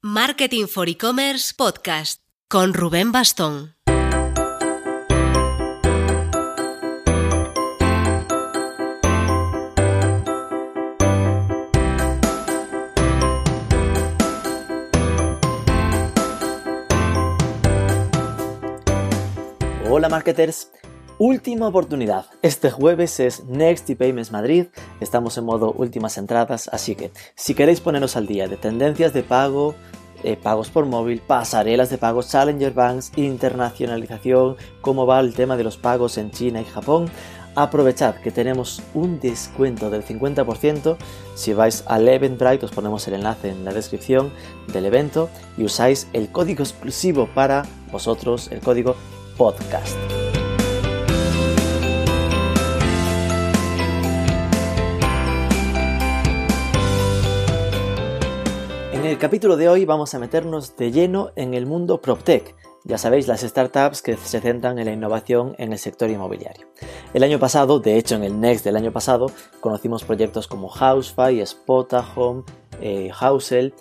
Marketing for E-Commerce Podcast con Rubén Bastón. Hola marketers, última oportunidad. Este jueves es Next y Payments Madrid, estamos en modo últimas entradas, así que si queréis poneros al día de tendencias de pago, eh, pagos por móvil, pasarelas de pago, Challenger Banks, internacionalización, cómo va el tema de los pagos en China y Japón, aprovechad que tenemos un descuento del 50% si vais al Eventbrite, os ponemos el enlace en la descripción del evento y usáis el código exclusivo para vosotros, el código podcast. En el capítulo de hoy vamos a meternos de lleno en el mundo PropTech, ya sabéis, las startups que se centran en la innovación en el sector inmobiliario. El año pasado, de hecho en el Next del año pasado, conocimos proyectos como Housefy, Spotahome, eh, Housel.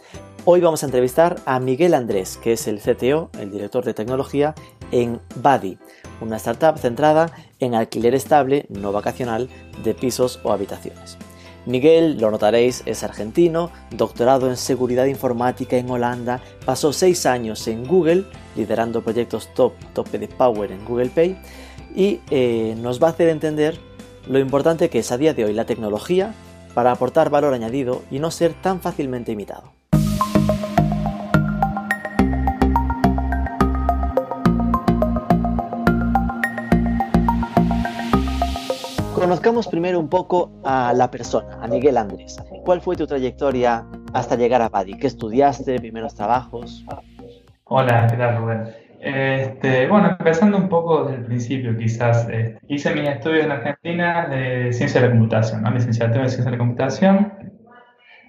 Hoy vamos a entrevistar a Miguel Andrés, que es el CTO, el director de tecnología, en Buddy, una startup centrada en alquiler estable, no vacacional, de pisos o habitaciones. Miguel, lo notaréis, es argentino, doctorado en seguridad informática en Holanda, pasó seis años en Google, liderando proyectos top, tope de power en Google Pay, y eh, nos va a hacer entender lo importante que es a día de hoy la tecnología para aportar valor añadido y no ser tan fácilmente imitado. Conozcamos primero un poco a la persona, a Miguel Andrés. ¿Cuál fue tu trayectoria hasta llegar a PADI? ¿Qué estudiaste? ¿Primeros trabajos? Hola, ¿qué tal Rubén? Este, bueno, empezando un poco desde el principio, quizás. Eh, hice mis estudios en Argentina de ciencia de la computación, ¿no? licenciatura en ciencia de la computación.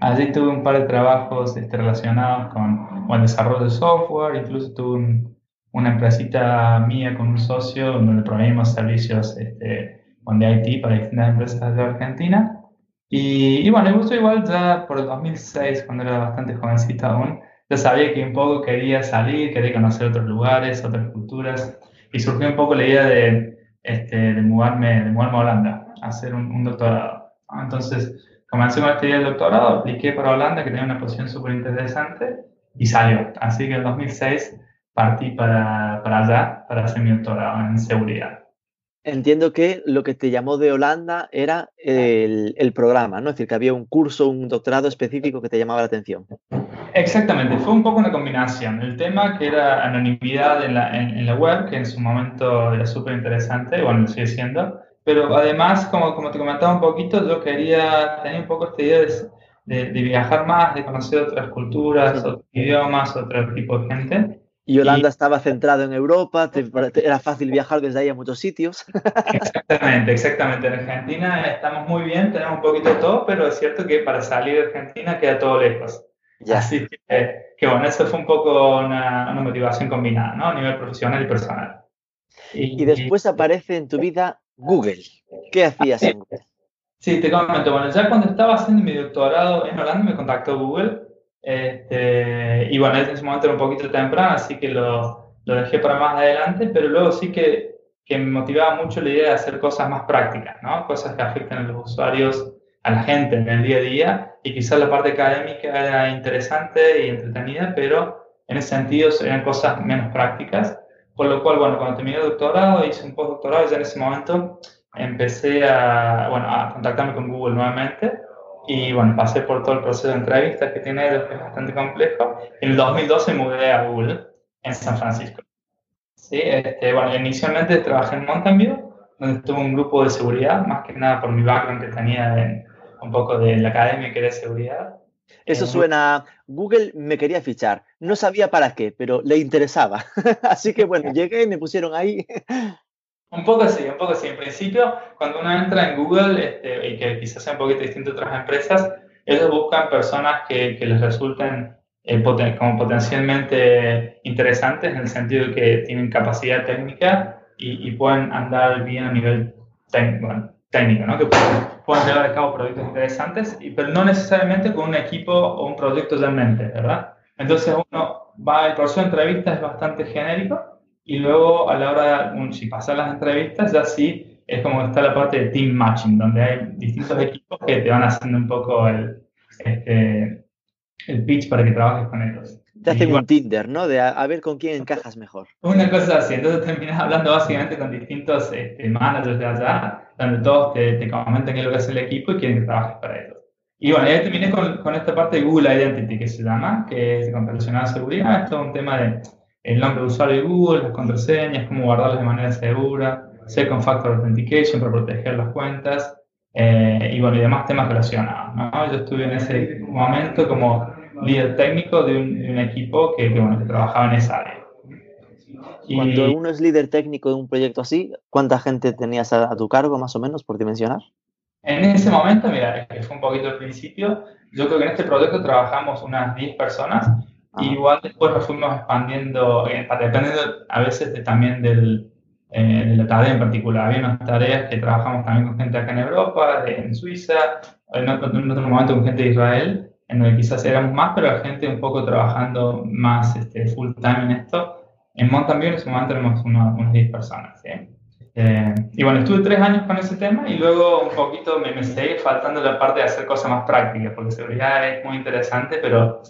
Allí tuve un par de trabajos este, relacionados con, con, el desarrollo de software, incluso tuve una empresita mía con un socio donde proveímos servicios este, de IT para distintas empresas de Argentina. Y, y bueno, me gustó igual ya por el 2006, cuando era bastante jovencita aún, ya sabía que un poco quería salir, quería conocer otros lugares, otras culturas, y surgió un poco la idea de, este, de, mudarme, de mudarme a Holanda, hacer un, doctorado. Entonces, comencé con esta idea del doctorado, apliqué para Holanda, que tenía una posición súper interesante, y salió. Así que en 2006 partí para, para allá para hacer mi doctorado en seguridad entiendo que lo que te llamó de Holanda era el, programa, ¿no? Es decir, que había un curso, un doctorado específico que te llamaba la atención. Exactamente, fue un poco una combinación. El tema que era anonimidad en la, en, la web, que en su momento era súper interesante, bueno, lo sigue siendo, pero además, como, como te comentaba un poquito, yo quería, tenía un poco esta idea de, de, viajar más, de conocer otras culturas, otros idiomas, otro tipo de gente. Y Holanda estaba centrado en Europa, era fácil viajar desde ahí a muchos sitios. Exactamente, exactamente. En Argentina estamos muy bien, tenemos un poquito de todo, pero es cierto que para salir de Argentina queda todo lejos. Ya. Así que, que, bueno, eso fue un poco una, una, motivación combinada, ¿no? A nivel profesional y personal. Y, y después aparece en tu vida Google. ¿Qué hacías en Google? Sí, te comento. Bueno, ya cuando estaba haciendo mi doctorado en Holanda me contactó Google este, y bueno, en ese momento era un poquito temprano, así que lo, lo, dejé para más adelante, pero luego sí que, que, me motivaba mucho la idea de hacer cosas más prácticas, ¿no? Cosas que afecten a los usuarios, a la gente en el día a día, y quizás la parte académica era interesante y entretenida, pero en ese sentido eran cosas menos prácticas, por lo cual, bueno, cuando terminé el doctorado, hice un postdoctorado ya en ese momento empecé a, bueno, a contactarme con Google nuevamente y bueno, pasé por todo el proceso de entrevistas que tiene, que es bastante complejo. En el 2012 mudé a Google en San Francisco. Sí, este, bueno, inicialmente trabajé en Mountain View, donde tuve un grupo de seguridad, más que nada por mi background que tenía en, un poco de la academia que era seguridad. Eso suena, Google me quería fichar, no sabía para qué, pero le interesaba. Así que bueno, llegué y me pusieron ahí un poco así, un poco así. En principio, cuando uno entra en Google, este, y que quizás sea un poquito distinto a otras empresas, ellos buscan personas que, que les resulten eh, como potencialmente interesantes en el sentido de que tienen capacidad técnica y, y pueden andar bien a nivel técnico, técnico ¿no? que pueden, pueden, llevar a cabo proyectos interesantes, y, pero no necesariamente con un equipo o un proyecto ya en mente, ¿verdad? Entonces uno va, el proceso de entrevistas es bastante genérico y luego a la hora, de, si pasan las entrevistas, ya sí es como está la parte de team matching, donde hay distintos equipos que te van haciendo un poco el, este, el pitch para que trabajes con ellos. Te hacen un Tinder, ¿no? De a, ver con quién encajas mejor. Una cosa así, entonces terminas hablando básicamente con distintos este, managers de allá, donde todos te, te, comentan qué es lo que hace el equipo y quieren que trabajes para ellos. Y bueno, ya terminé con, con, esta parte de Google Identity que se llama, que es con relacionada a seguridad. Esto es un tema de el nombre de usuario de Google, las contraseñas, cómo guardarlas de manera segura, Second Factor Authentication para proteger las cuentas, eh, y bueno, y demás temas relacionados. ¿no? Yo estuve en ese momento como líder técnico de un, equipo que, que, bueno, que trabajaba en esa área. Cuando uno es líder técnico de un proyecto así, ¿cuánta gente tenías a, tu cargo más o menos por dimensionar? En ese momento, mira, que fue un poquito al principio, yo creo que en este proyecto trabajamos unas 10 personas y igual después nos fuimos expandiendo, eh, dependiendo a veces de, también del, eh, de la tarea en particular. Había unas tareas que trabajamos también con gente acá en Europa, en Suiza, en otro, en otro momento con gente de Israel, en donde quizás éramos más, pero la gente un poco trabajando más este, full time en esto. En Mont también en ese momento tenemos unas 10 personas. Eh, y bueno, estuve tres años con ese tema y luego un poquito me, me seguí faltando la parte de hacer cosas más prácticas, porque seguridad es muy interesante, pero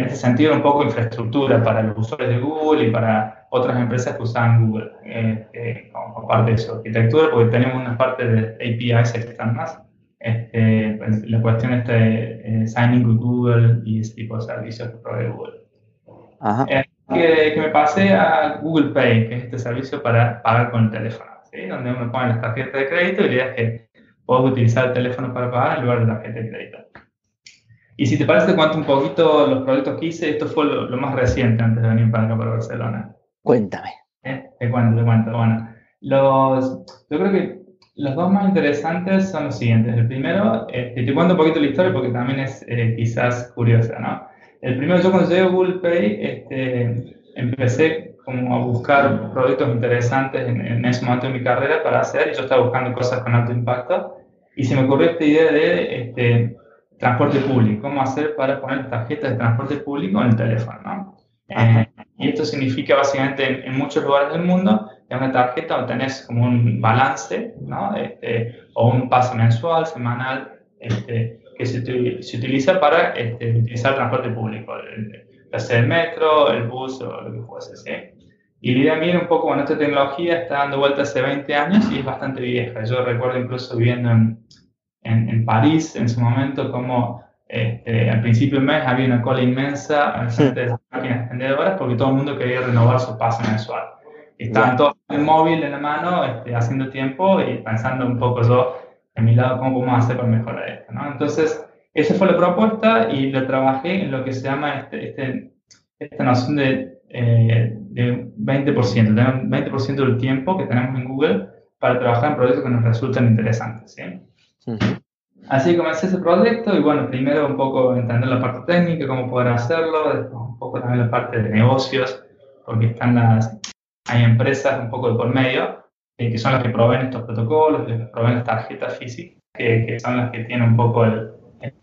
en este sentido un poco infraestructura para los usuarios de Google y para otras empresas que usan Google eh, eh, como parte de su arquitectura, porque tenemos una parte de APIs externas. Este, pues, la cuestión está de eh, signing with Google y ese tipo de servicios que provee Google. Ajá. Que, que, me pasé a Google Pay, que es este servicio para pagar con el teléfono, ¿sí? donde uno pone las tarjetas de crédito y la idea es que puedo utilizar el teléfono para pagar en lugar de la tarjeta de crédito. Y si te parece, te cuento un poquito los proyectos que hice. Esto fue lo, más reciente antes de venir para acá, para Barcelona. Cuéntame. ¿Eh? Te cuento, te cuento. Bueno, los, yo creo que los dos más interesantes son los siguientes. El primero, eh, te cuento un poquito la historia porque también es eh, quizás curiosa, ¿no? El primero, yo cuando llegué a Google Pay, este, empecé como a buscar proyectos interesantes en, en, ese momento de mi carrera para hacer y yo estaba buscando cosas con alto impacto y se me ocurrió esta idea de este, transporte público, cómo hacer para poner tarjetas de transporte público en el teléfono. ¿no? Eh, y esto significa básicamente en, muchos lugares del mundo, en una tarjeta donde tenés como un balance ¿no? este, o un pase mensual, semanal, este, que se, se, utiliza para este, utilizar el transporte público, ya sea el metro, el bus o lo que fuese. ¿sí? Y la idea mía un poco, bueno, esta tecnología está dando vuelta hace 20 años y es bastante vieja. Yo recuerdo incluso viviendo en, en, en París en su momento, como este, al principio del mes había una cola inmensa al frente de las máquinas expendedoras porque todo el mundo quería renovar su pase mensual. Estaban todos el móvil en la mano, este, haciendo tiempo y pensando un poco yo, en mi lado, cómo podemos hacer para mejorar esto. ¿no? Entonces, esa fue la propuesta y lo trabajé en lo que se llama este, este, esta noción de, eh, de 20%, de 20% del tiempo que tenemos en Google para trabajar en proyectos que nos resultan interesantes. ¿sí? Así comencé ese proyecto y bueno, primero un poco entender la parte técnica, cómo poder hacerlo, después un poco también la parte de negocios, porque están las, hay empresas un poco de por medio, eh, que son las que proveen estos protocolos, que proveen las tarjetas físicas, que, que, son las que tienen un poco el,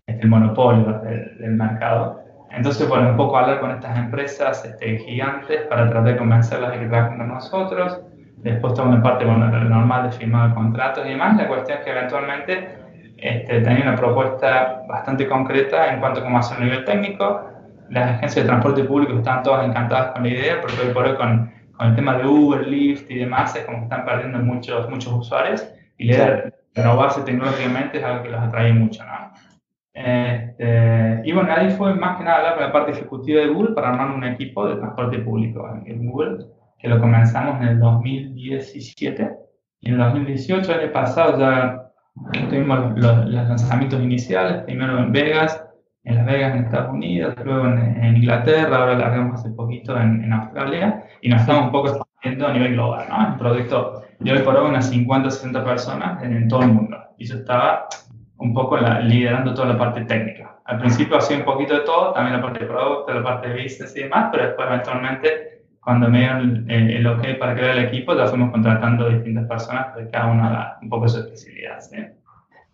el monopolio del, mercado. Entonces, bueno, un poco hablar con estas empresas este, gigantes para tratar de convencerlas de que trabajen con nosotros Después toda una parte bueno, normal de firmar contratos y demás. La cuestión es que eventualmente este, tenía una propuesta bastante concreta en cuanto a cómo hacer a nivel técnico. Las agencias de transporte público están todas encantadas con la idea, porque hoy por hoy con, con el tema de Uber, Lyft y demás es como que están perdiendo muchos, muchos usuarios y la idea de renovarse tecnológicamente es algo que los atrae mucho. ¿no? Este, y bueno, ahí fue más que nada hablar con la parte ejecutiva de Google para armar un equipo de transporte público en Google que lo comenzamos en el 2017 y en el 2018, el año pasado, ya tuvimos los, lanzamientos iniciales, primero en Vegas, en Las Vegas en Estados Unidos, luego en, Inglaterra, ahora largamos hace poquito en, en, Australia y nos estamos un poco expandiendo a nivel global, ¿no? Un proyecto, yo hoy por hoy unas 50 60 personas en, en, todo el mundo y yo estaba un poco la, liderando toda la parte técnica. Al principio hacía un poquito de todo, también la parte de producto, la parte de business y demás, pero después eventualmente cuando me dieron el, el, OK para crear el equipo, ya fuimos contratando distintas personas, de cada una un poco su especialidad. ¿sí?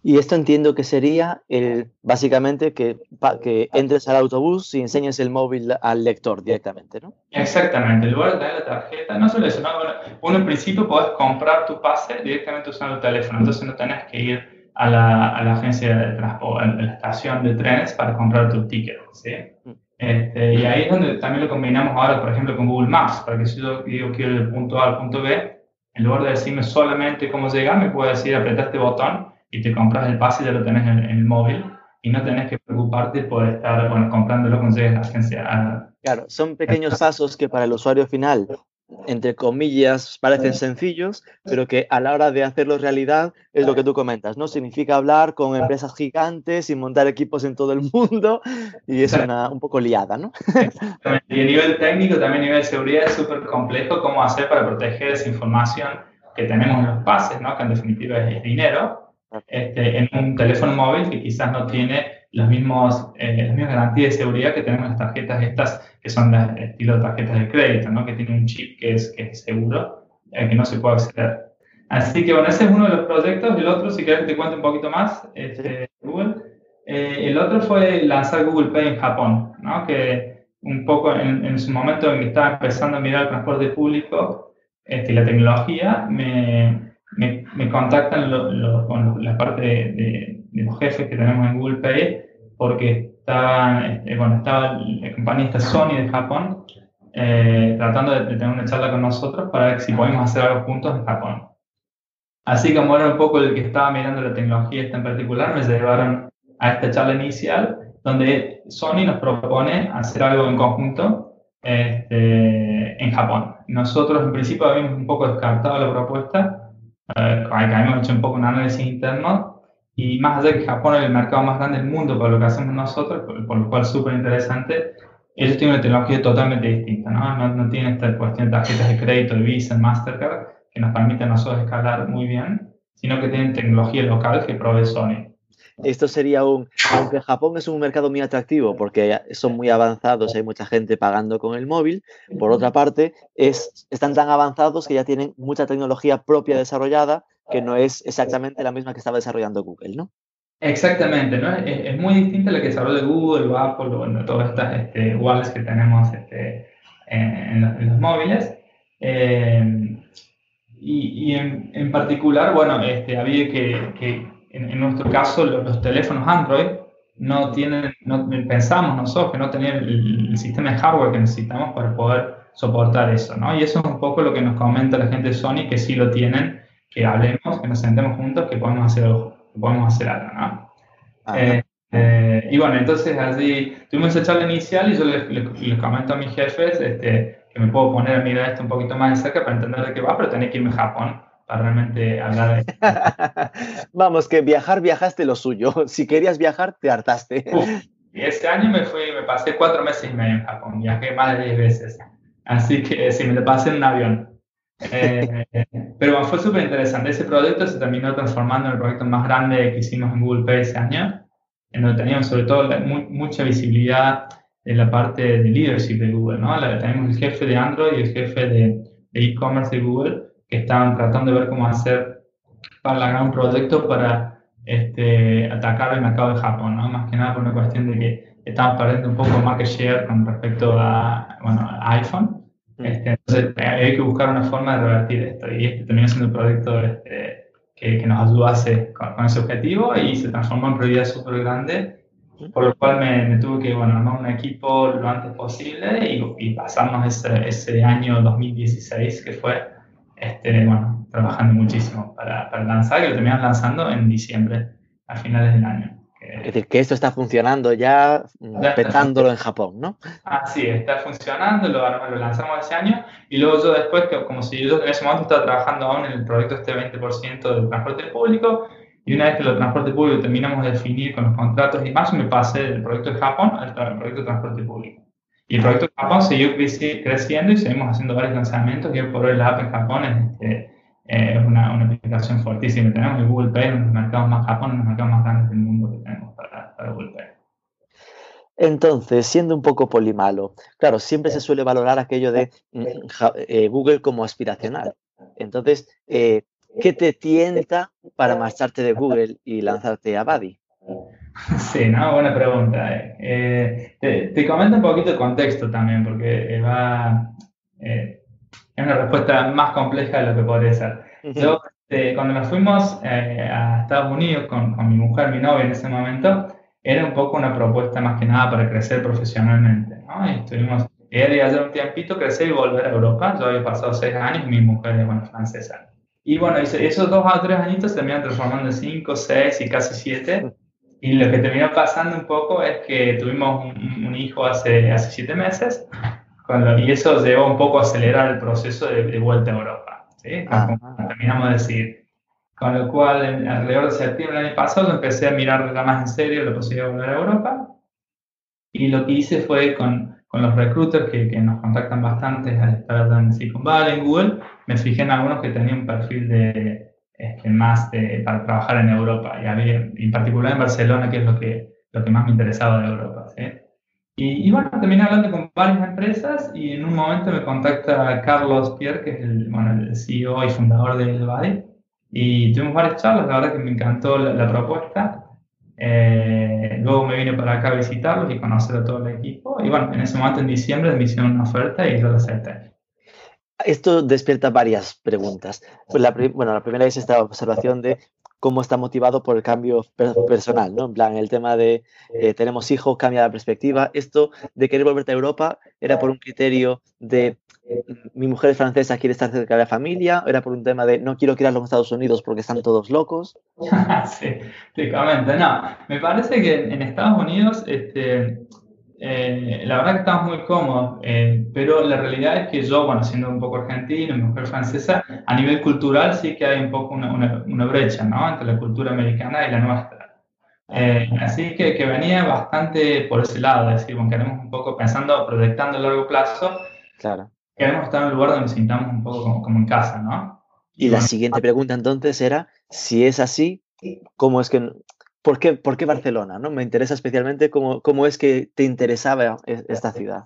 Y esto entiendo que sería el, básicamente que, que entres al autobús y enseñes el móvil al lector directamente, ¿no? Exactamente, en lugar de la tarjeta, no solo eso, ¿no? uno en principio puedes comprar tu pase directamente usando el teléfono, entonces no tenés que ir a la, a la agencia de transporte, a la estación de trenes para comprar tu ticket, ¿sí? Mm. Este, y ahí es donde también lo combinamos ahora, por ejemplo, con Google Maps, para que si yo digo quiero ir del punto A al punto B, en lugar de decirme solamente cómo llegar, me puede decir apretar este botón y te compras el pase y ya lo tenés en, el móvil y no tenés que preocuparte por estar bueno, comprándolo con la agencia. Claro, son pequeños pasos que para el usuario final entre comillas, parecen sencillos, pero que a la hora de hacerlo realidad es lo que tú comentas, ¿no? Significa hablar con empresas gigantes y montar equipos en todo el mundo y es una, un poco liada, ¿no? Y a nivel técnico, también a nivel de seguridad es súper complejo cómo hacer para proteger esa información que tenemos en los pases, ¿no? Que en definitiva es dinero, este, en un teléfono móvil que quizás no tiene los mismos, eh, las mismas garantías de seguridad que tenemos las tarjetas estas, que son de estilo de tarjetas de crédito, ¿no? que tienen un chip que es, que es seguro, eh, que no se puede acceder. Así que bueno, ese es uno de los proyectos. El otro, si quieres que te cuente un poquito más, este, Google. Eh, el otro fue lanzar Google Pay en Japón, ¿no? que un poco en, en, su momento en que estaba empezando a mirar el transporte público este, la tecnología, me, me, me contactan con la parte de, de, los jefes que tenemos en Google Pay porque estaban, este, bueno, estaba la compañía esta Sony de Japón eh, tratando de, tener una charla con nosotros para ver si podemos hacer algo juntos en Japón. Así como era un poco el que estaba mirando la tecnología esta en particular, me llevaron a esta charla inicial donde Sony nos propone hacer algo en conjunto este, en Japón. Nosotros en principio habíamos un poco descartado la propuesta, eh, hemos hecho un poco un análisis interno y más allá de que Japón es el mercado más grande del mundo para lo que hacemos nosotros, por, lo cual es súper interesante, ellos tienen una tecnología totalmente distinta, ¿no? ¿no? No, tienen esta cuestión de tarjetas de crédito, Visa, Mastercard, que nos permiten a nosotros escalar muy bien, sino que tienen tecnología local que provee Sony. Esto sería un, aunque Japón es un mercado muy atractivo porque son muy avanzados, hay mucha gente pagando con el móvil, por otra parte, es, están tan avanzados que ya tienen mucha tecnología propia desarrollada que no es exactamente la misma que estaba desarrollando Google, ¿no? Exactamente, ¿no? Es, muy distinta a la que desarrolla Google o Apple o bueno, todas estas este, wallets que tenemos este, en, los, móviles. Eh, y, y en, en, particular, bueno, este, había que, que en, nuestro caso, los, teléfonos Android no tienen, no, pensamos nosotros que no tenían el, el, sistema de hardware que necesitamos para poder soportar eso, ¿no? Y eso es un poco lo que nos comenta la gente de Sony, que sí lo tienen que hablemos, que nos sentemos juntos, que podemos hacer algo, que podemos hacer algo, ¿no? Eh, eh, y bueno, entonces así tuvimos esa charla inicial y yo les, comento a mis jefes este, que me puedo poner a mirar esto un poquito más de cerca para entender de qué va, pero tenía que irme a Japón para realmente hablar de... Vamos, que viajar, viajaste lo suyo. Si querías viajar, te hartaste. y ese año me fui, me pasé cuatro meses y medio en Japón, viajé más de diez veces. Así que sí, me lo pasé en un avión. Pero fue súper interesante. Ese proyecto se terminó transformando en el proyecto más grande que hicimos en Google Pay ese año, en donde teníamos sobre todo mucha visibilidad en la parte de leadership de Google. ¿no? tenemos el jefe de Android y el jefe de e-commerce de, Google que estaban tratando de ver cómo hacer para lograr un proyecto para este, atacar el mercado de Japón, ¿no? más que nada por una cuestión de que estamos perdiendo un poco market share con respecto a, bueno, a iPhone. Este, entonces hay que buscar una forma de revertir esto y este terminó siendo un proyecto este, que, que, nos ayudase con, con, ese objetivo y se transformó en prioridad súper grande, por lo cual me, me, tuve que bueno, armar un equipo lo antes posible y, y pasarnos ese, ese, año 2016 que fue este, bueno, trabajando muchísimo para, para lanzar, que lo terminamos lanzando en diciembre, a finales del año. Es decir, que esto está funcionando ya, petándolo en Japón, ¿no? Ah, sí, está funcionando, lo, lo, lanzamos ese año y luego yo después, que como si yo en ese momento estaba trabajando aún en el proyecto este 20% del transporte público y una vez que el transporte público terminamos de definir con los contratos y más, me pasé del proyecto de Japón al proyecto de transporte público. Y el proyecto de Japón siguió creciendo y seguimos haciendo varios lanzamientos y hoy por hoy la app en Japón es... Este, es una, una, aplicación fuertísima. Tenemos el Google Pay, los mercados más Japón, los mercados más grandes del mundo que tenemos para, para Google Pay. Entonces, siendo un poco polimalo, claro, siempre se suele valorar aquello de mm, eh, Google como aspiracional. Entonces, eh, ¿qué te tienta para marcharte de Google y lanzarte a Buddy? Sí, ¿no? Buena pregunta. Eh. Eh, te, comento un poquito el contexto también, porque va, es una respuesta más compleja de lo que podría ser. Yo, este, cuando nos fuimos a Estados Unidos con, con mi mujer, mi novia en ese momento, era un poco una propuesta más que nada para crecer profesionalmente. ¿no? Y estuvimos, ella iba a un tiempito, crecer y volver a Europa. Yo había pasado seis años mi mujer es bueno, francesa. Y bueno, esos dos o tres añitos se terminaron transformando en cinco, seis y casi siete. Y lo que terminó pasando un poco es que tuvimos un, hijo hace, hace siete meses y eso llevó un poco a acelerar el proceso de, vuelta a Europa. ¿sí? terminamos de decir, con lo cual, alrededor de septiembre del año pasado, empecé a mirar más en serio la posibilidad de volver a Europa. Y lo que hice fue con, con los recruiters que, que, nos contactan bastante al estar en Silicon Valley, en Google, me fijé en algunos que tenían un perfil de, este, más de, para trabajar en Europa. Y había, en particular en Barcelona, que es lo que, lo que más me interesaba de Europa. ¿sí? Y, y, bueno, terminé hablando con varias empresas y en un momento me contacta Carlos Pierre, que es el, bueno, el CEO y fundador de Valle y tuvimos varias charlas, la verdad que me encantó la, propuesta. Eh, luego me vine para acá a visitarlos y conocer a todo el equipo. Y bueno, en ese momento, en diciembre, me hicieron una oferta y yo la acepté. Esto despierta varias preguntas. Pues la, bueno, la primera es esta observación de cómo está motivado por el cambio personal, ¿no? En plan, el tema de eh, tenemos hijos, cambia la perspectiva. Esto de querer volverte a Europa era por un criterio de mi mujer es francesa, quiere estar cerca de la familia, era por un tema de no quiero quedarlo en Estados Unidos porque están todos locos. sí, te comento, no, me parece que en Estados Unidos, este, eh, la verdad que estamos muy cómodos, eh, pero la realidad es que yo, bueno, siendo un poco argentino, mujer francesa, a nivel cultural sí que hay un poco una, una, brecha, ¿no? Entre la cultura americana y la nuestra. Eh, así que, que, venía bastante por ese lado, es decir, bueno, queremos un poco pensando, proyectando a largo plazo, claro queremos estar en un lugar donde nos sintamos un poco como, en casa, ¿no? Y la siguiente pregunta entonces era, si es así, ¿cómo es que, por qué, por qué Barcelona? ¿no? Me interesa especialmente cómo, cómo es que te interesaba e, esta ciudad.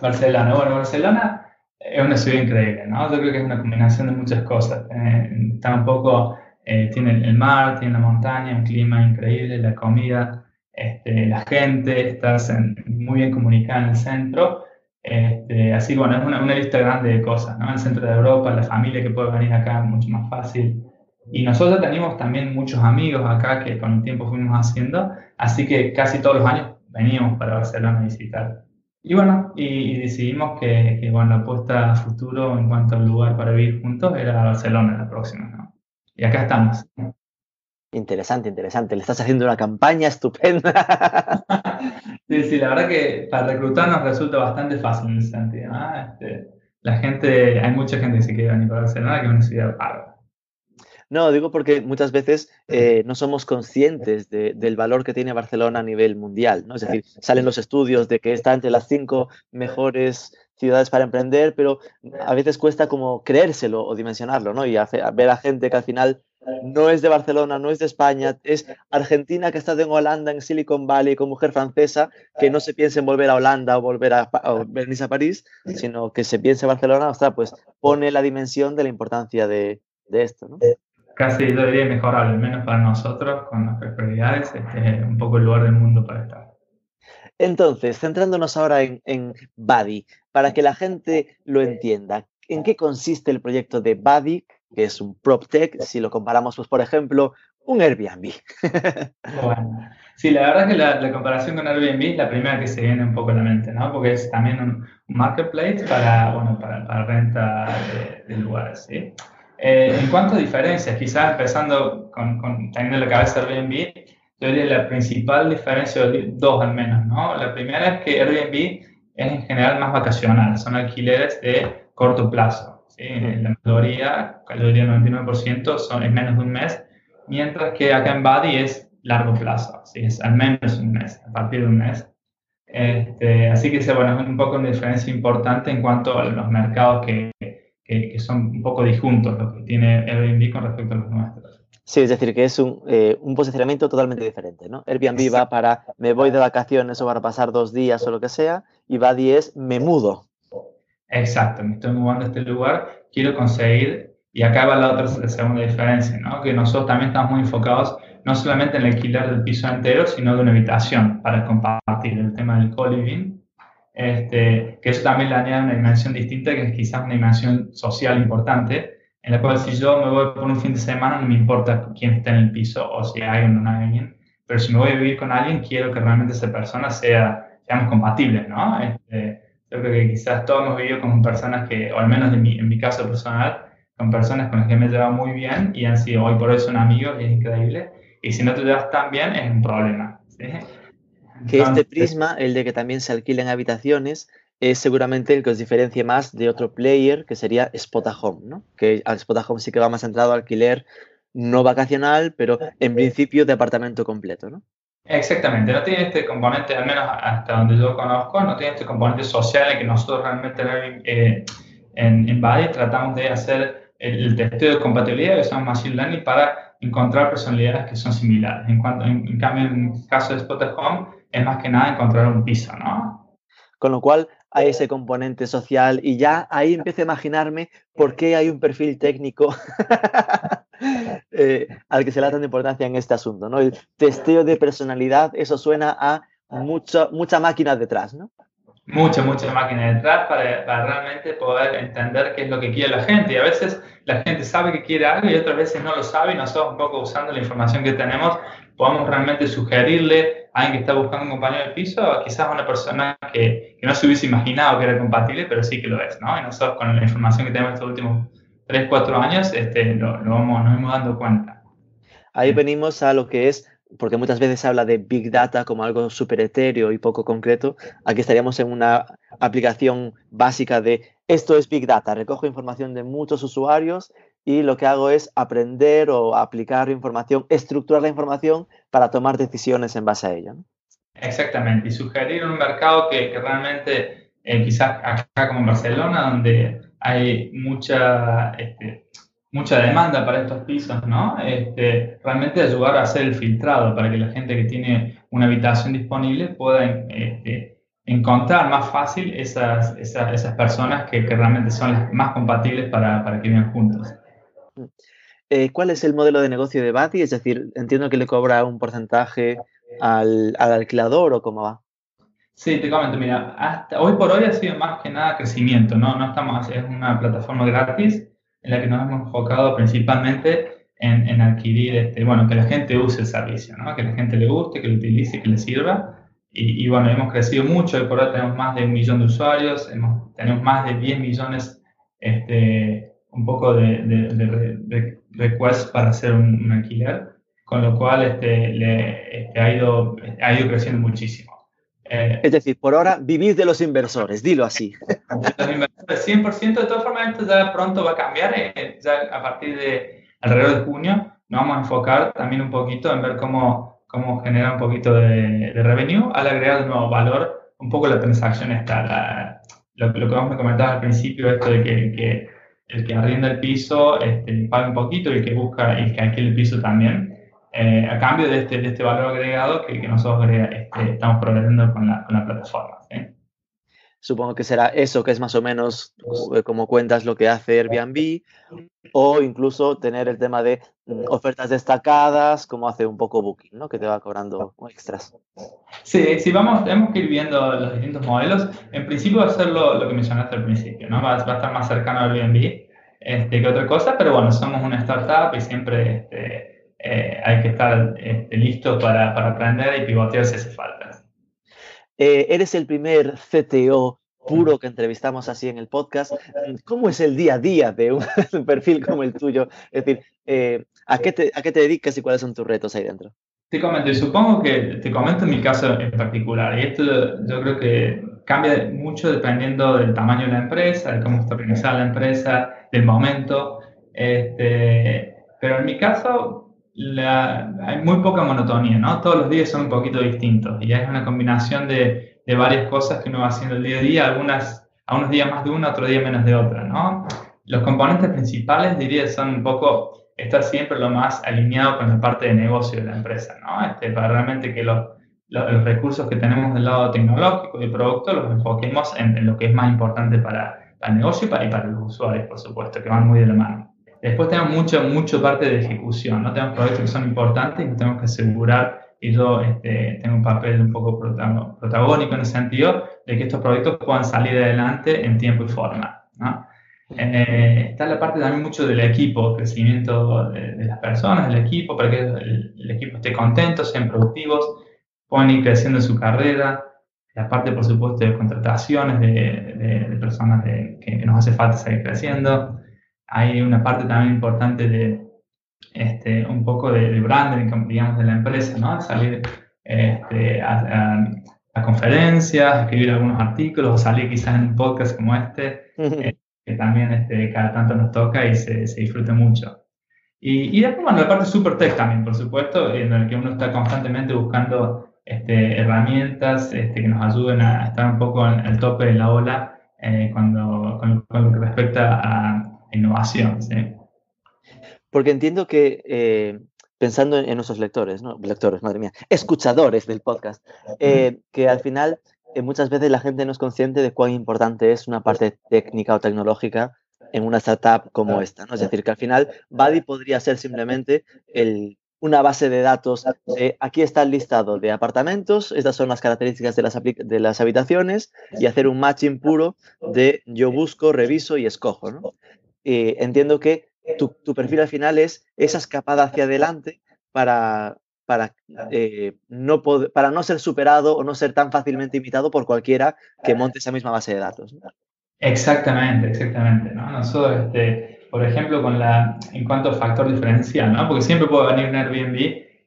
Barcelona, bueno, Barcelona es una ciudad increíble, ¿no? Yo creo que es una combinación de muchas cosas. Eh, está un poco, eh, tiene el mar, tiene la montaña, un clima increíble, la comida, este, la gente, estás muy bien comunicada en el centro este, así bueno, es una, una, lista grande de cosas, ¿no? El centro de Europa, la familia que puede venir acá es mucho más fácil. Y nosotros tenemos también muchos amigos acá que con el tiempo fuimos haciendo, así que casi todos los años veníamos para Barcelona a visitar. Y bueno, y, decidimos que, que, bueno, la apuesta a futuro en cuanto al lugar para vivir juntos era Barcelona la próxima, ¿no? Y acá estamos. Interesante, interesante. Le estás haciendo una campaña estupenda. sí, sí, la verdad que para reclutar nos resulta bastante fácil en ese sentido. Este, la gente, hay mucha gente que se quiere venir para Barcelona, que es una ciudad bárbara. No, digo porque muchas veces eh, no somos conscientes del valor que tiene Barcelona a nivel mundial, ¿no? Es decir, salen los estudios de que está entre las cinco mejores ciudades para emprender, pero a veces cuesta como creérselo o dimensionarlo, ¿no? Y ver a gente que al final no es de Barcelona, no es de España, es Argentina que está en Holanda, en Silicon Valley, con mujer francesa, que no se piense en volver a Holanda o volver a, venirse a París, sino que se piense en Barcelona, o sea, pues pone la dimensión de la importancia de, esto, ¿no? Casi yo diría mejorable, al menos para nosotros, con nuestras prioridades, este es un poco el lugar del mundo para estar. Entonces, centrándonos ahora en, en Buddy, para que la gente lo entienda, ¿en qué consiste el proyecto de Buddy? que es un PropTech, si lo comparamos, pues, por ejemplo, un Airbnb. bueno, sí, la verdad que la, comparación con Airbnb es la primera que se viene un poco a la mente, ¿no? Porque es también un, marketplace para, bueno, para, para renta de, lugares, ¿sí? Eh, en cuanto a diferencias, quizás empezando con, con teniendo la cabeza Airbnb, yo diría la principal diferencia, dos al menos, ¿no? La primera es que Airbnb es en general más vacacional, son alquileres de corto plazo. ¿sí? La mayoría, yo diría 99%, son, es menos de un mes, mientras que acá en Badi es largo plazo, ¿sí? es al menos un mes, a partir de un mes. Este, así que bueno, es un poco una diferencia importante en cuanto a los mercados que, que, son un poco disjuntos, lo que tiene Airbnb con respecto a los nuestros. Sí, es decir, que es un, eh, un posicionamiento totalmente diferente, ¿no? Airbnb va para me voy de vacaciones o para pasar dos días o lo que sea, y Buddy es me mudo. Exacto, me estoy mudando a este lugar, quiero conseguir Y acá va la otra la segunda diferencia, ¿no? que nosotros también estamos muy enfocados no solamente en el alquiler del piso entero, sino de una habitación para compartir el tema del co-living. Este, que eso también le añade una dimensión distinta, que es quizás una dimensión social importante, en la cual si yo me voy por un fin de semana, no me importa quién está en el piso o si hay o no hay alguien, pero si me voy a vivir con alguien, quiero que realmente esa persona sea, seamos compatibles, ¿no? Este, yo creo que quizás todos hemos vivido con personas que, o al menos en mi, caso personal, con personas con las que me he llevado muy bien y han sido hoy por hoy son amigos y es increíble. Y si no te llevas tan bien, es un problema. Que este prisma, el de que también se alquilen habitaciones, es seguramente el que os diferencia más de otro player que sería Spotahome, ¿no? Que al Spotahome sí que va más centrado al alquiler no vacacional, pero en principio de apartamento completo, ¿no? Exactamente, no tiene este componente, al menos hasta donde yo conozco, no tiene este componente social en que nosotros realmente eh, en, en Badi tratamos de hacer el, testeo de compatibilidad que usamos Machine Learning para encontrar personalidades que son similares. En, cuanto, en, cambio, en el caso de Spotted Home, es más que nada encontrar un piso, ¿no? Con lo cual hay ese componente social y ya ahí empiezo a imaginarme por qué hay un perfil técnico eh, al que se le da tanta importancia en este asunto, ¿no? El testeo de personalidad, eso suena a mucha, mucha máquina detrás, ¿no? Mucha, mucha máquina detrás para, para, realmente poder entender qué es lo que quiere la gente. Y a veces la gente sabe que quiere algo y otras veces no lo sabe y nosotros un poco usando la información que tenemos podemos realmente sugerirle a alguien que está buscando un compañero de piso a quizás una persona que, que, no se hubiese imaginado que era compatible, pero sí que lo es, ¿no? Y nosotros con la información que tenemos estos últimos 3, 4 años este, lo, lo vamos, nos hemos dando cuenta. Ahí venimos a lo que es porque muchas veces se habla de Big Data como algo súper etéreo y poco concreto, aquí estaríamos en una aplicación básica de esto es Big Data, recojo información de muchos usuarios y lo que hago es aprender o aplicar información, estructurar la información para tomar decisiones en base a ella. Exactamente, y sugerir un mercado que, realmente, eh, quizás acá como en Barcelona, donde hay mucha... Este, mucha demanda para estos pisos, ¿no? Este, realmente ayudar a hacer el filtrado para que la gente que tiene una habitación disponible pueda este, encontrar más fácil esas, esas, esas personas que, que, realmente son las más compatibles para, para que vivan juntos. Eh, ¿Cuál es el modelo de negocio de Bati? Es decir, entiendo que le cobra un porcentaje al, al alquilador o cómo va. Sí, te comento, mira, hasta hoy por hoy ha sido más que nada crecimiento, ¿no? No estamos, es una plataforma gratis en la que nos hemos enfocado principalmente en, en adquirir, este, bueno, que la gente use el servicio, ¿no? que la gente le guste, que lo utilice, que le sirva. Y, y, bueno, hemos crecido mucho, por ahora tenemos más de un millón de usuarios, hemos, tenemos más de 10 millones, este, un poco de, de, de, requests para hacer un, alquiler, con lo cual este, le, este, ha, ido, ha ido creciendo muchísimo. Eh, es decir, por ahora vivís de los inversores, dilo así. Los inversores, 100%, de todas formas, esto ya pronto va a cambiar, eh, ya a partir de alrededor de junio nos vamos a enfocar también un poquito en ver cómo, cómo generar un poquito de, de revenue al agregar de nuevo valor, un poco la transacción está, lo, lo, que vos me comentabas al principio, esto de que, que el que arrienda el piso este, paga un poquito y el que busca y el que alquila el piso también. Eh, a cambio de este, de este valor agregado que, que nosotros este, estamos proveyendo con la, con la plataforma. Supongo que será eso, que es más o menos eh, como cuentas lo que hace Airbnb, o incluso tener el tema de mm, ofertas destacadas, como hace un poco Booking, ¿no? que te va cobrando extras. Sí, sí, vamos, tenemos que ir viendo los distintos modelos. En principio va a ser lo, lo que mencionaste al principio, ¿no? va, va, a estar más cercano a Airbnb este, que otra cosa, pero bueno, somos una startup y siempre... Este, eh, hay que estar este, listo para, para, aprender y pivotear si hace falta. Eh, eres el primer CTO puro que entrevistamos así en el podcast. ¿Cómo es el día a día de un, perfil como el tuyo? Es decir, eh, ¿a, qué te, ¿a qué te dedicas y cuáles son tus retos ahí dentro? Te comento, y supongo que te comento en mi caso en particular, y esto yo creo que cambia mucho dependiendo del tamaño de la empresa, de cómo está organizada la empresa, del momento, este, pero en mi caso la, hay muy poca monotonía, ¿no? Todos los días son un poquito distintos y es una combinación de, de varias cosas que uno va haciendo el día a día, algunas, a unos días más de una, otro día menos de otra, ¿no? Los componentes principales, diría, son un poco estar siempre lo más alineado con la parte de negocio de la empresa, ¿no? Este, para realmente que los, los, recursos que tenemos del lado tecnológico y producto los enfoquemos en, en, lo que es más importante para, para el negocio y para, y para los usuarios, por supuesto, que van muy de la mano. Después tenemos mucho, mucho parte de ejecución, ¿no? Tenemos proyectos que son importantes y nos tenemos que asegurar, y yo este, tengo un papel un poco protagónico en el sentido de que estos proyectos puedan salir adelante en tiempo y forma, ¿no? Eh, está la parte también mucho del equipo, crecimiento de, las personas, del equipo, para que el, equipo esté contento, sean productivos, puedan ir creciendo en su carrera. La parte, por supuesto, de contrataciones de, de personas que, que, nos hace falta seguir creciendo. Hay una parte también importante de este, un poco de, branding, digamos, de la empresa, ¿no? Salir este, a, conferencias, escribir algunos artículos, o salir quizás en un podcast como este que también este, cada tanto nos toca y se, se disfruta mucho. Y, y, después, bueno, la parte super tech también, por supuesto, en la que uno está constantemente buscando este, herramientas este, que nos ayuden a estar un poco en el tope de la ola eh, cuando, con, lo que respecta a innovación. ¿sí? Porque entiendo que, eh, pensando en, nuestros lectores, ¿no? lectores, madre mía, escuchadores del podcast, eh, que al final muchas veces la gente no es consciente de cuán importante es una parte técnica o tecnológica en una startup como esta. ¿no? Es decir, que al final Buddy podría ser simplemente el, una base de datos de aquí está el listado de apartamentos, estas son las características de las, de las habitaciones y hacer un matching puro de yo busco, reviso y escojo. ¿no? Entiendo que tu, tu, perfil al final es esa escapada hacia adelante para, para, eh, no para no ser superado o no ser tan fácilmente imitado por cualquiera que monte esa misma base de datos. Exactamente, exactamente. ¿no? Nosotros, este, por ejemplo, con la, en cuanto a factor diferencial, ¿no? porque siempre puede venir un Airbnb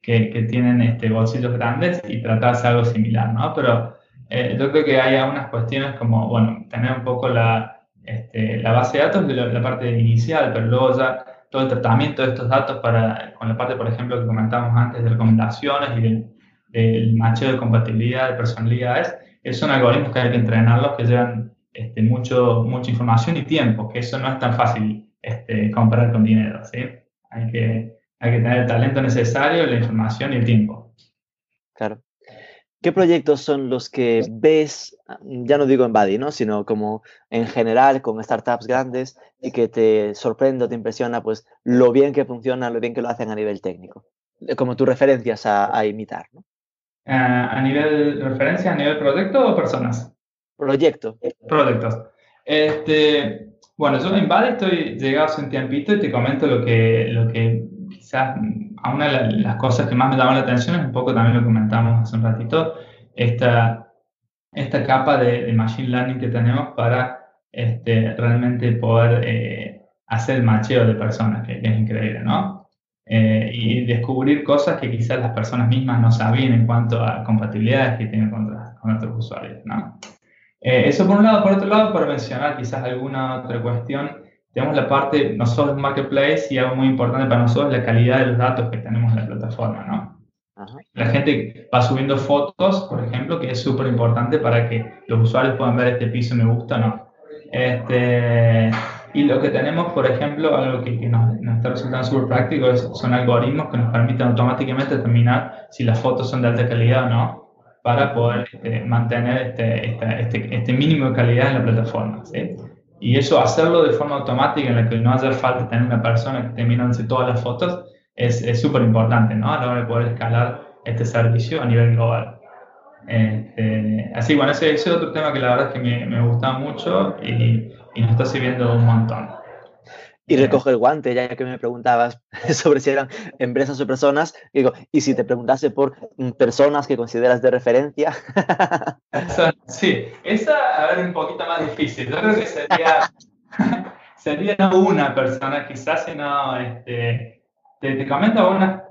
que, que tienen este, bolsillos grandes y tratarse algo similar, ¿no? pero eh, yo creo que hay algunas cuestiones como, bueno, tener un poco la, este, la base de datos de la, parte inicial, pero luego ya todo el tratamiento de estos datos para, con la parte, por ejemplo, que comentábamos antes de recomendaciones y del, del macheo de compatibilidad de personalidades, esos son algoritmos que hay que entrenarlos que llevan este, mucho, mucha información y tiempo, que eso no es tan fácil este, comprar con dinero, ¿sí? Hay que, hay que tener el talento necesario, la información y el tiempo. Claro. ¿Qué proyectos son los que ves, ya no digo en Buddy, ¿no? sino como en general con startups grandes y que te sorprende o te impresiona pues lo bien que funciona, lo bien que lo hacen a nivel técnico? Como tus referencias a, imitar. ¿no? ¿A nivel referencia, a nivel proyecto o personas? Proyecto. Proyectos. Este, bueno, yo en Buddy estoy llegado hace un tiempito y te comento lo que, lo que quizás a una de las cosas que más me llaman la atención es un poco también lo que comentamos hace un ratito, esta, esta capa de, machine learning que tenemos para este, realmente poder eh, hacer el macheo de personas, que, es increíble, ¿no? Eh, y descubrir cosas que quizás las personas mismas no sabían en cuanto a compatibilidades que tienen con, con otros usuarios, ¿no? Eh, eso por un lado. Por otro lado, para mencionar quizás alguna otra cuestión, tenemos la parte, nosotros marketplace y algo muy importante para nosotros, la calidad de los datos que tenemos en la plataforma, ¿no? La gente va subiendo fotos, por ejemplo, que es súper importante para que los usuarios puedan ver este piso me gusta o no. Este, y lo que tenemos, por ejemplo, algo que, nos, está resultando súper práctico es, son algoritmos que nos permiten automáticamente determinar si las fotos son de alta calidad o no, para poder este, mantener este, este, este, mínimo de calidad en la plataforma. ¿sí? Y eso, hacerlo de forma automática, en la que no hace falta tener una persona que esté mirándose todas las fotos, es súper importante, ¿no? A la hora de poder escalar este servicio a nivel global. Este, así, bueno, ese, ese, es otro tema que la verdad es que me, me gusta mucho y, y nos está sirviendo un montón. Y recoge el guante, ya que me preguntabas sobre si eran empresas o personas, digo, y si te preguntase por personas que consideras de referencia. sí, esa, a ver, un poquito más difícil. Yo creo que sería, sería una persona, quizás, sino, este, te, te comento algunas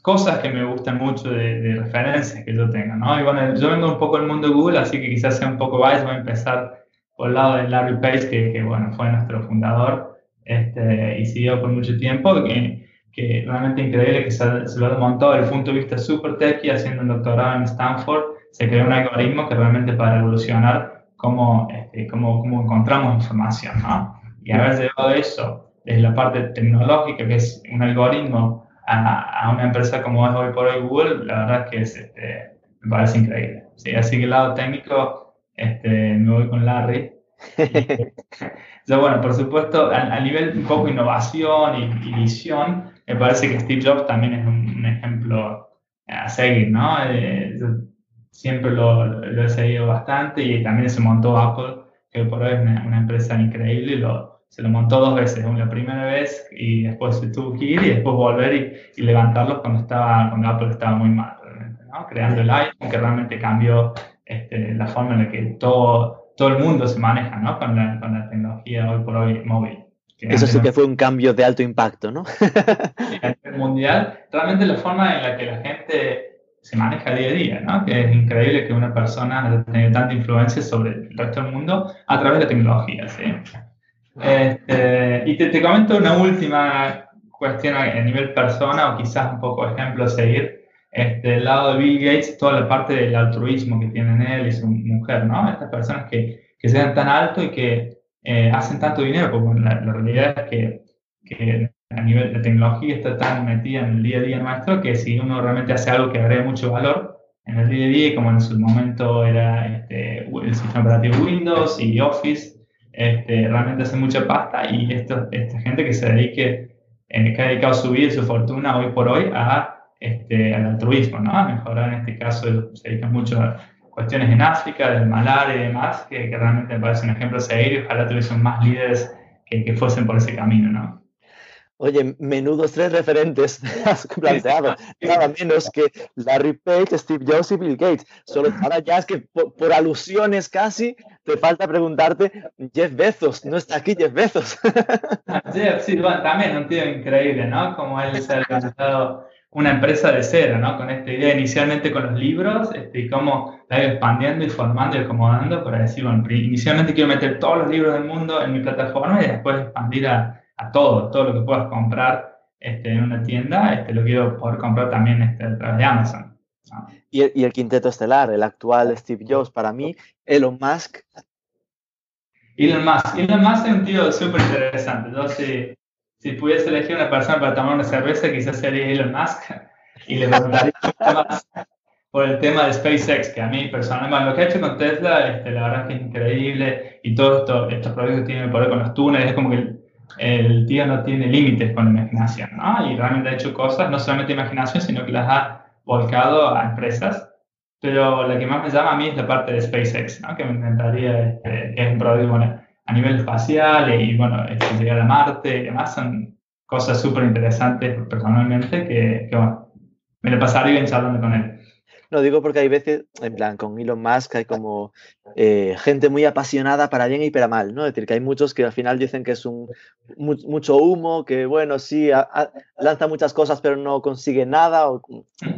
cosas que me gustan mucho de, de, referencias que yo tengo, ¿no? Y bueno, yo vengo un poco del mundo de Google, así que quizás sea un poco biased, voy a empezar por el lado de Larry Page, que, que bueno, fue nuestro fundador este, y siguió por mucho tiempo, que, que realmente increíble que se, se lo montado desde el punto de vista super techy, haciendo un doctorado en Stanford, se creó un algoritmo que realmente para evolucionar cómo, este, cómo, cómo encontramos información, ¿no? Y haber llevado eso desde la parte tecnológica, que es un algoritmo, a, a, una empresa como es hoy por hoy Google, la verdad es que es, este, me parece increíble. ¿sí? Así que el lado técnico, este, me voy con Larry. Yo, bueno, por supuesto, a, nivel un poco innovación y, visión, me parece que Steve Jobs también es un, ejemplo a seguir, ¿no? Eh, siempre lo, lo, he seguido bastante y también se montó Apple, que por hoy es una, empresa increíble, y lo, se lo montó dos veces, la primera vez y después se tuvo que ir y después volver y, y levantarlos cuando, estaba, cuando Apple estaba muy mal, ¿no? creando el iPhone que realmente cambió este, la forma en la que todo, todo el mundo se maneja ¿no? con, la, con la tecnología hoy por hoy móvil. Eso sí que fue un cambio de alto impacto, ¿no? a nivel mundial, realmente la forma en la que la gente se maneja día a día, ¿no? Que es increíble que una persona tenga tanta influencia sobre el resto del mundo a través de tecnología, ¿sí? Este, y te, te, comento una última cuestión a, nivel persona o quizás un poco ejemplo a seguir. Este, del lado de Bill Gates, toda la parte del altruismo que tienen él y su mujer, ¿no? Estas personas que, que se dan tan alto y que eh, hacen tanto dinero, porque la, la realidad es que, que a nivel de tecnología está tan metida en el día a día nuestro que si uno realmente hace algo que agregue mucho valor en el día a día, como en su momento era este, el sistema operativo Windows y Office, este, realmente hace mucha pasta y esto, esta gente que se dedique, eh, que ha dedicado su vida y su fortuna hoy por hoy a, este, al altruismo, ¿no? mejorar en este caso, se dedican mucho a cuestiones en África, del malaria y demás, que, que realmente me parece un ejemplo a seguir y ojalá tuviesen más líderes que, que fuesen por ese camino. ¿no? Oye, menudos tres referentes has planteado. Nada menos que Larry Page, Steve Jobs y Bill Gates. Solo ahora ya es que por, alusiones casi te falta preguntarte, Jeff Bezos, no está aquí Jeff Bezos. Jeff, sí, también un tío increíble, ¿no? Como él se ha organizado una empresa de cero, ¿no? Con esta idea inicialmente con los libros este, y cómo la ido expandiendo y formando y acomodando para decir, bueno, inicialmente quiero meter todos los libros del mundo en mi plataforma y después expandir a a todo, todo lo que puedas comprar este, en una tienda, este, lo quiero poder comprar también este, a través de Amazon. Y, el, y, el, quinteto estelar, el actual Steve Jobs, para mí, Elon Musk. Elon Musk. Elon Musk es un tío súper interesante. Yo, si, si, pudiese elegir una persona para tomar una cerveza, quizás sería Elon Musk. Y le preguntaría más por el tema de SpaceX, que a mí personalmente, lo que ha hecho con Tesla, este, la verdad es que es increíble. Y todos esto, estos proyectos que tiene poder con los túneles, es como que el tío no tiene límites con la imaginación, ¿no? Y realmente ha hecho cosas, no solamente imaginación, sino que las ha volcado a empresas. Pero la que más me llama a mí es la parte de SpaceX, ¿no? Que me encantaría, este, que es un proyecto a nivel espacial y, bueno, este, llegar a Marte y demás, son cosas súper interesantes personalmente que, bueno, me lo pasaría bien charlando con él. No, digo porque hay veces, en plan, con Elon Musk hay como eh, gente muy apasionada para bien y para mal, ¿no? Es decir, que hay muchos que al final dicen que es un mucho humo, que bueno, sí, lanza muchas cosas pero no consigue nada o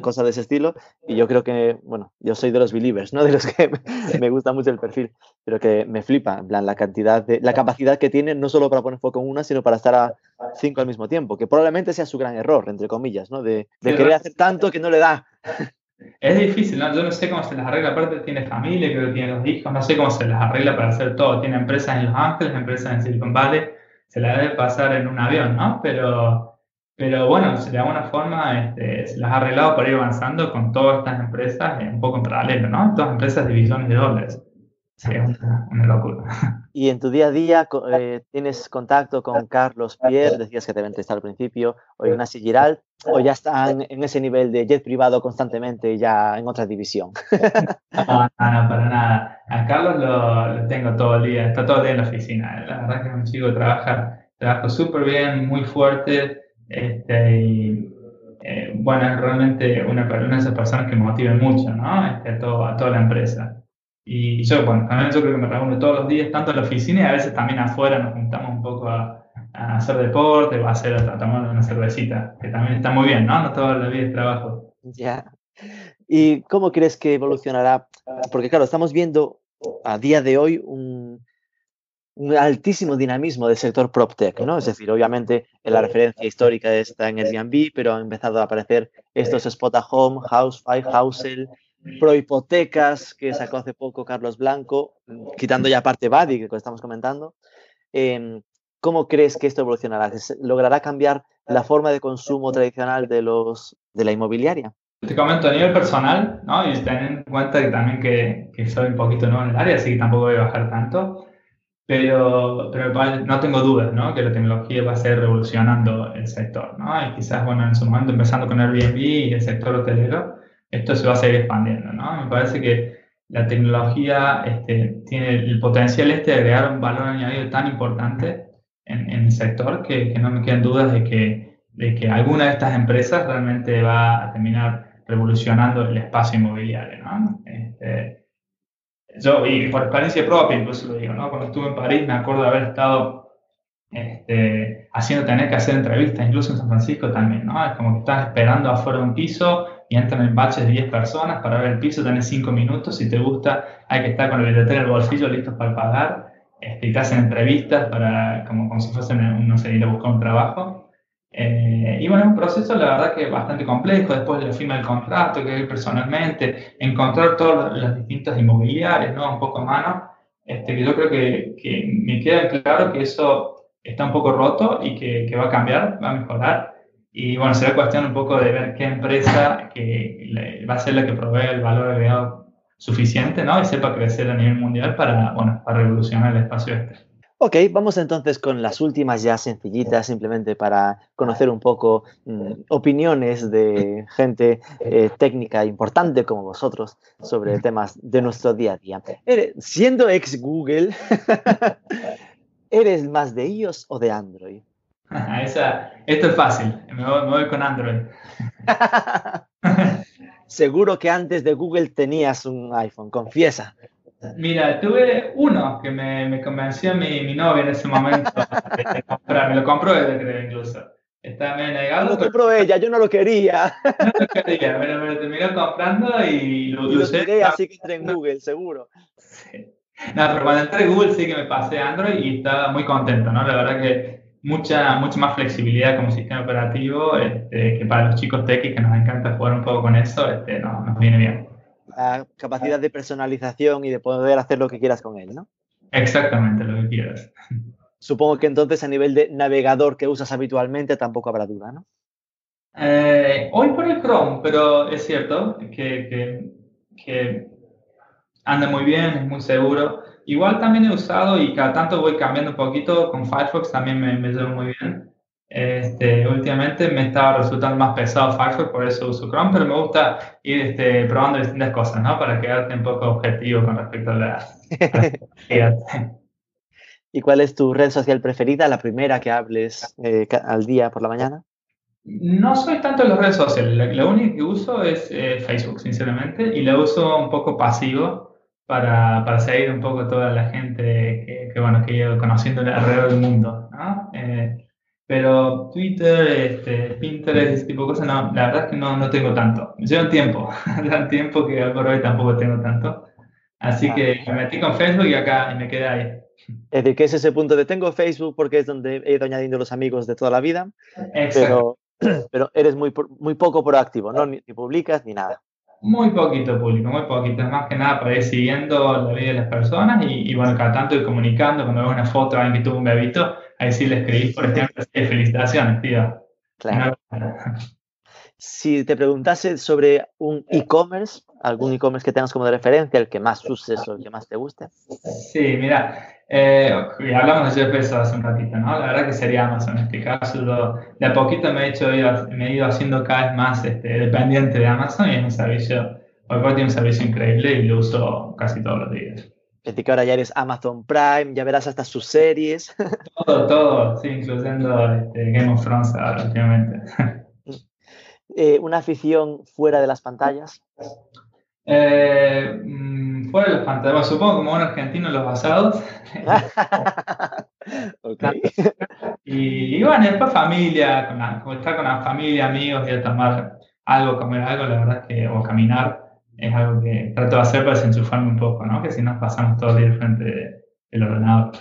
cosas de ese estilo. Y yo creo que, bueno, yo soy de los believers, ¿no? De los que me, gusta mucho el perfil, pero que me flipa, en plan, la cantidad de, la capacidad que tiene no solo para poner foco en una, sino para estar a cinco al mismo tiempo, que probablemente sea su gran error, entre comillas, ¿no? De, de querer hacer tanto que no le da. Es difícil, ¿no? Yo no sé cómo se las arregla. Aparte, tiene familia, creo que tiene dos hijos. No sé cómo se las arregla para hacer todo. Tiene empresas en Los Ángeles, empresas en Silicon Valley. Se la debe pasar en un avión, ¿no? Pero, pero bueno, de alguna forma este, se las ha arreglado para ir avanzando con todas estas empresas un poco en paralelo, ¿no? Todas empresas de billones de dólares. Sí, es una, locura. Y en tu día a día eh, tienes contacto con Carlos Pierre, decías que te entrevistar al principio, o Ignacio Giral, o ya están en ese nivel de jet privado constantemente, ya en otra división. No, no, no para nada. A Carlos lo, tengo todo el día, está todo el día en la oficina. La verdad que es un chico trabaja, trabaja súper bien, muy fuerte, este, y eh, bueno, es realmente una, una de esas personas que motivan mucho, ¿no? Este, a, todo, a toda la empresa. Y yo, bueno, también yo creo que me reúno todos los días, tanto en la oficina y a veces también afuera nos juntamos un poco a, hacer deporte o a, hacer, a tomar una cervecita, que también está muy bien, ¿no? No toda la vida es trabajo. Ya. ¿Y cómo crees que evolucionará? Porque claro, estamos viendo a día de hoy un, altísimo dinamismo del sector PropTech, ¿no? Es decir, obviamente la referencia histórica está en Airbnb, pero han empezado a aparecer estos Spot a Home, Housefy, Housel, prohipotecas que sacó hace poco Carlos Blanco, quitando ya parte Badi, que estamos comentando. Em, ¿Cómo crees que esto evolucionará? ¿Logrará cambiar la forma de consumo tradicional de, los, de la inmobiliaria? Te comento a nivel personal, ¿no? y ten en cuenta que también que, que, soy un poquito nuevo en el área, así que tampoco voy a bajar tanto. pero, pero no tengo dudas, ¿no? Que la tecnología va a ser revolucionando el sector, ¿no? Y quizás, bueno, en su momento empezando con Airbnb y el sector hotelero, esto se va a seguir expandiendo, ¿no? Me parece que la tecnología este, tiene el potencial este de agregar un valor añadido tan importante en, en el sector que, que, no me quedan dudas de que, de que alguna de estas empresas realmente va a terminar revolucionando el espacio inmobiliario, ¿no? Este, yo, y por experiencia propia incluso lo digo, ¿no? Cuando estuve en París me acuerdo de haber estado este, haciendo tener que hacer entrevistas, incluso en San Francisco también, ¿no? Es como que estás esperando afuera de un piso y entran en baches de 10 personas para ver el piso, tenés 5 minutos, si te gusta hay que estar con el billetero en el bolsillo listos para pagar, este, te hacen entrevistas para, como, como si fuesen, no sé, ir a buscar un trabajo. Eh, y bueno, es un proceso, la verdad, que bastante complejo. Después de la firma del contrato, que personalmente, encontrar todas las distintas inmobiliarias, ¿no? Un poco a mano. Este, que yo creo que, que, me queda claro que eso está un poco roto y que, que, va a cambiar, va a mejorar. Y bueno, será cuestión un poco de ver qué empresa que va a ser la que provee el valor agregado suficiente, ¿no? Y sepa crecer a nivel mundial para, bueno, para revolucionar el espacio este. Ok, vamos entonces con las últimas ya sencillitas, simplemente para conocer un poco mm, opiniones de gente eh, técnica importante como vosotros sobre temas de nuestro día a día. siendo ex Google, ¿eres más de iOS o de Android? Esa, esto es fácil, me voy, me voy con Android. Seguro que antes de Google tenías un iPhone, confiesa. Mira, tuve uno que me, me convenció mi, mi novia en ese momento de comprar. Me lo compró ella, incluso. Estaba medio negado. Lo compró ella, yo no lo quería. No lo quería, pero me lo terminó comprando y lo, y lo usé. así que entré en Google, seguro. Sí. No, pero cuando entré en Google sí que me pasé Android y estaba muy contento, ¿no? La verdad que mucha, mucha más flexibilidad como sistema operativo, este, que para los chicos techis que nos encanta jugar un poco con eso, este, no, nos viene bien la capacidad de personalización y de poder hacer lo que quieras con él, ¿no? Exactamente, lo que quieras. Supongo que entonces a nivel de navegador que usas habitualmente tampoco habrá duda, ¿no? Eh, hoy por el Chrome, pero es cierto que, que, que, anda muy bien, es muy seguro. Igual también he usado y cada tanto voy cambiando un poquito con Firefox, también me, me llevo muy bien. Este, últimamente me estaba resultando más pesado Firefox, por eso uso Chrome, pero me gusta ir este, probando distintas cosas, ¿no? Para quedarte un poco objetivo con respecto a la... ¿Y cuál es tu red social preferida, la primera que hables eh, al día por la mañana? No soy tanto de las redes sociales, la, única que uso es eh, Facebook, sinceramente, y la uso un poco pasivo para, para seguir un poco toda la gente que, que bueno, que he ido conociendo alrededor del mundo, ¿no? Eh, pero Twitter, este, Pinterest, ese tipo de cosas, no, la verdad es que no, no tengo tanto. Me llevan tiempo, dan tiempo que por hoy tampoco tengo tanto. Así ah. que me metí con Facebook y acá y me quedé ahí. Es decir, que es ese punto de tengo Facebook porque es donde he ido añadiendo los amigos de toda la vida, pero, pero eres muy, muy poco proactivo, ¿no? Ni, publicas ni nada. Muy poquito público, muy poquito. Más que nada para ir siguiendo la vida de las personas y, y bueno, cada tanto ir comunicando cuando veo una foto alguien que tuvo un bebito, Ahí sí le escribí, por ejemplo, felicitaciones, tío. Claro. Si te preguntase sobre un e-commerce, algún e-commerce que tengas como de referencia, el que más uses o el que más te guste. Sí, mira, eh, hablamos de Jeff hace un ratito, ¿no? La verdad que sería Amazon. En este caso, de a poquito me he, hecho, me he ido haciendo cada vez más este, dependiente de Amazon y es un servicio, hoy por tiene un servicio increíble y lo uso casi todos los días. Decir, que ahora ya eres Amazon Prime, ya verás hasta sus series. Todo, todo, sí, incluyendo este, Game of Thrones ahora últimamente. Eh, ¿Una afición fuera de las pantallas? Eh, mm, fuera de pantallas, bueno, supongo como un argentino los basados. okay. y, y, bueno, después familia, con estar con la familia, amigos, y a tomar algo, comer algo, la verdad es que, o caminar, es algo que trato de hacer para desenchufarme un poco, ¿no? Que si nos pasamos todo el día frente del ordenador.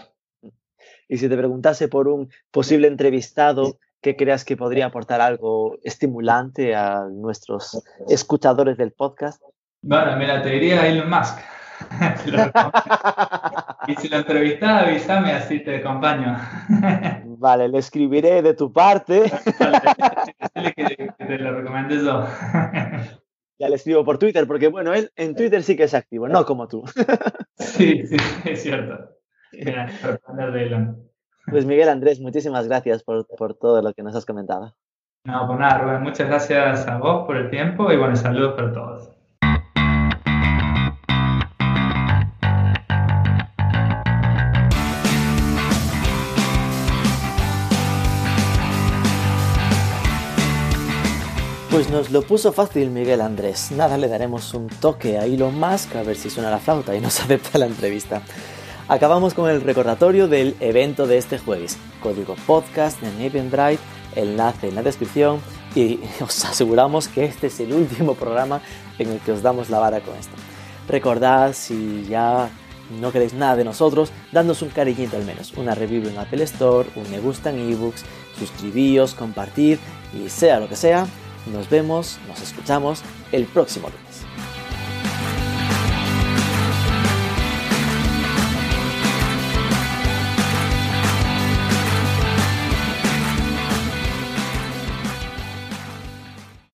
Y si te preguntase por un posible entrevistado que creas que podría aportar algo estimulante a nuestros escuchadores del podcast. Bueno, mira, te diría Elon Musk. y si lo entrevistas, avísame, así te acompaño. vale, le escribiré de tu parte. vale, que, que te lo recomiendo yo. Ya le escribo por Twitter, porque bueno, él en Twitter sí que es activo, no como tú. Sí, sí, es cierto. Pues Miguel Andrés, muchísimas gracias por, por todo lo que nos has comentado. No, pues nada, Rubén, muchas gracias a vos por el tiempo y bueno, saludos para todos. Pues nos lo puso fácil Miguel Andrés. Nada, le daremos un toque a Elon Musk a ver si suena la flauta y nos acepta la entrevista. Acabamos con el recordatorio del evento de este jueves. Código podcast en Eventbrite, enlace en la descripción y os aseguramos que este es el último programa en el que os damos la vara con esto. Recordad si ya no queréis nada de nosotros, dándonos un cariñito al menos, una review en Apple Store, un me gusta en ebooks, suscribíos, compartir y sea lo que sea, nos vemos, nos escuchamos el próximo lunes.